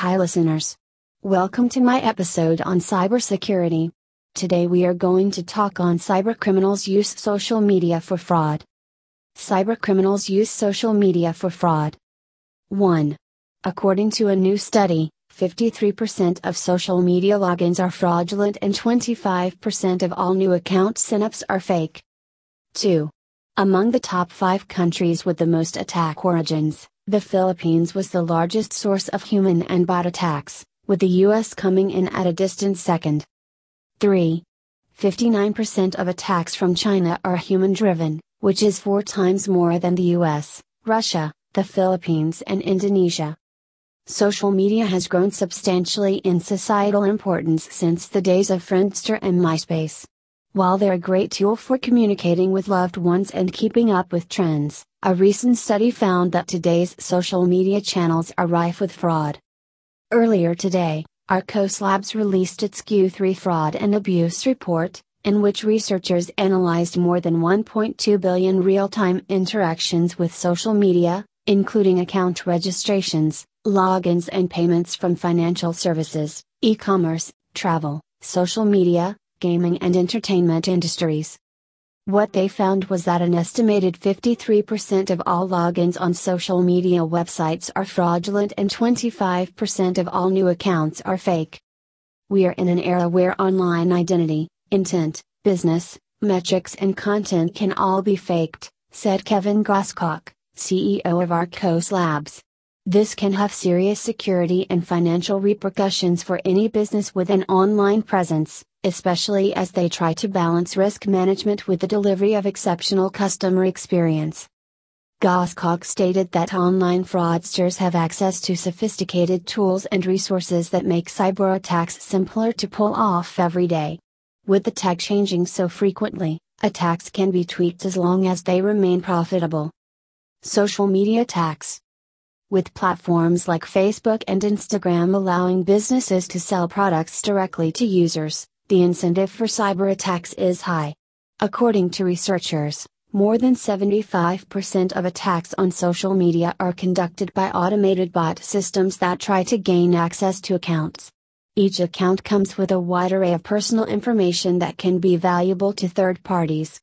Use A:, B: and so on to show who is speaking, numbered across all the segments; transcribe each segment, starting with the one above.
A: Hi, listeners. Welcome to my episode on cybersecurity. Today we are going to talk on cybercriminals use social media for fraud. Cybercriminals use social media for fraud. 1. According to a new study, 53% of social media logins are fraudulent and 25% of all new account signups are fake. 2. Among the top 5 countries with the most attack origins, the Philippines was the largest source of human and bot attacks, with the US coming in at a distant second. 3. 59% of attacks from China are human driven, which is four times more than the US, Russia, the Philippines, and Indonesia. Social media has grown substantially in societal importance since the days of Friendster and MySpace. While they're a great tool for communicating with loved ones and keeping up with trends, a recent study found that today's social media channels are rife with fraud. Earlier today, Arkose Labs released its Q3 Fraud and Abuse Report, in which researchers analyzed more than 1.2 billion real time interactions with social media, including account registrations, logins, and payments from financial services, e commerce, travel, social media, gaming, and entertainment industries. What they found was that an estimated 53% of all logins on social media websites are fraudulent and 25% of all new accounts are fake. We are in an era where online identity, intent, business, metrics, and content can all be faked, said Kevin Gosschalk, CEO of Arkose Labs. This can have serious security and financial repercussions for any business with an online presence, especially as they try to balance risk management with the delivery of exceptional customer experience. Gosschalk stated that online fraudsters have access to sophisticated tools and resources that make cyber attacks simpler to pull off every day. With the tech changing so frequently, attacks can be tweaked as long as they remain profitable. Social media attacks with platforms like Facebook and Instagram allowing businesses to sell products directly to users, the incentive for cyber attacks is high. According to researchers, more than 75% of attacks on social media are conducted by automated bot systems that try to gain access to accounts. Each account comes with a wide array of personal information that can be valuable to third parties.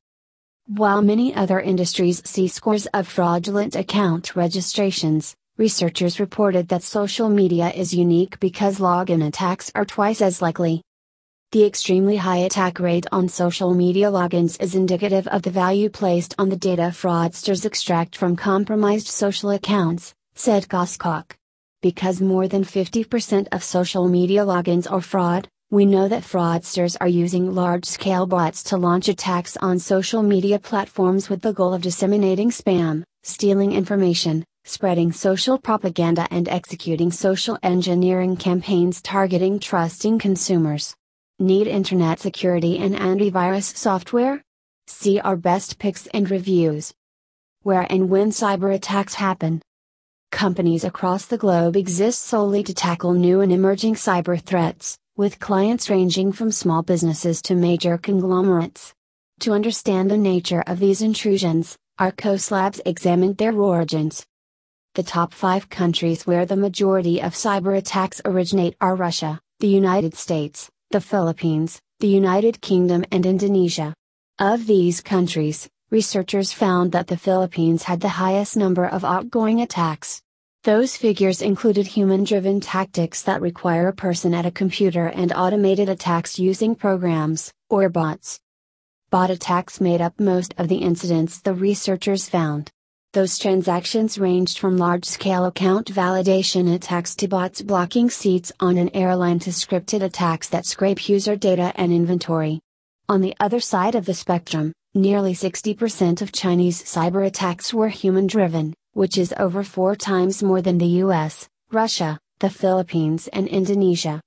A: While many other industries see scores of fraudulent account registrations, researchers reported that social media is unique because login attacks are twice as likely. The extremely high attack rate on social media logins is indicative of the value placed on the data fraudsters extract from compromised social accounts, said Gosschalk. Because more than 50% of social media logins are fraud, we know that fraudsters are using large scale bots to launch attacks on social media platforms with the goal of disseminating spam, stealing information, spreading social propaganda and executing social engineering campaigns targeting trusting consumers. Need internet security and antivirus software? See our best picks and reviews. Where and when cyber attacks happen. Companies across the globe exist solely to tackle new and emerging cyber threats, with clients ranging from small businesses to major conglomerates. To understand the nature of these intrusions, Arkose Labs examined their origins, the top five countries where the majority of cyber attacks originate are Russia, the United States, the Philippines, the United Kingdom, and Indonesia. Of these countries, researchers found that the Philippines had the highest number of outgoing attacks. Those figures included human driven tactics that require a person at a computer and automated attacks using programs, or bots. Bot attacks made up most of the incidents the researchers found. Those transactions ranged from large scale account validation attacks to bots blocking seats on an airline to scripted attacks that scrape user data and inventory. On the other side of the spectrum, nearly 60% of Chinese cyber attacks were human driven, which is over four times more than the US, Russia, the Philippines, and Indonesia.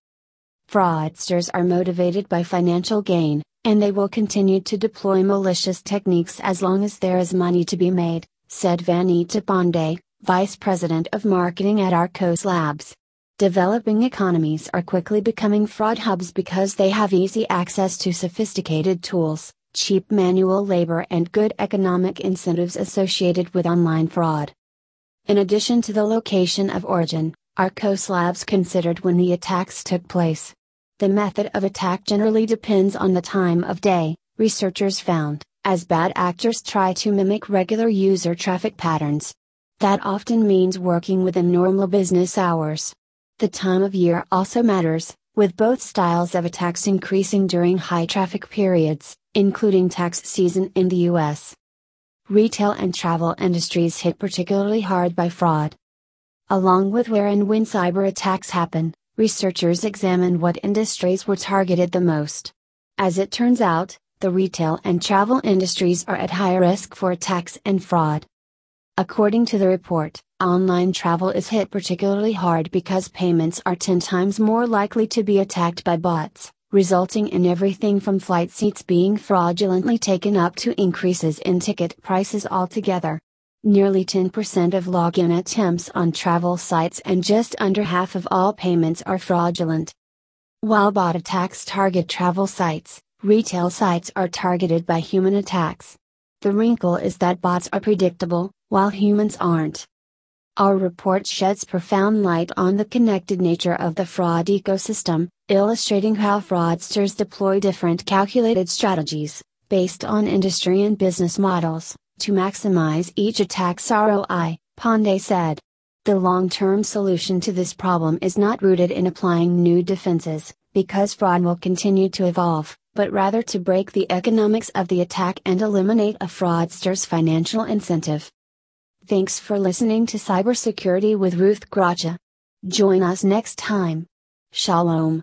A: Fraudsters are motivated by financial gain, and they will continue to deploy malicious techniques as long as there is money to be made said Vanita Pandey, Vice President of Marketing at Arkose Labs. Developing economies are quickly becoming fraud hubs because they have easy access to sophisticated tools, cheap manual labor, and good economic incentives associated with online fraud. In addition to the location of origin, Arkose Labs considered when the attacks took place? The method of attack generally depends on the time of day, researchers found, as bad actors try to mimic regular user traffic patterns. That often means working within normal business hours. The time of year also matters, with both styles of attacks increasing during high traffic periods, including tax season in the US. Retail and travel industries hit particularly hard by fraud. Along with where and when cyber attacks happen, researchers examined what industries were targeted the most. As it turns out, the retail and travel industries are at higher risk for attacks and fraud. According to the report, online travel is hit particularly hard because payments are 10 times more likely to be attacked by bots, resulting in everything from flight seats being fraudulently taken up to increases in ticket prices altogether. Nearly 10% of login attempts on travel sites and just under half of all payments are fraudulent. While bot attacks target travel sites, retail sites are targeted by human attacks. The wrinkle is that bots are predictable, while humans aren't. Our report sheds profound light on the connected nature of the fraud ecosystem, illustrating how fraudsters deploy different calculated strategies, based on industry and business models, to maximize each attack's ROI, Pandey said. The long term solution to this problem is not rooted in applying new defenses, because fraud will continue to evolve, but rather to break the economics of the attack and eliminate a fraudster's financial incentive. Thanks for listening to Cybersecurity with Ruth Gracha. Join us next time. Shalom.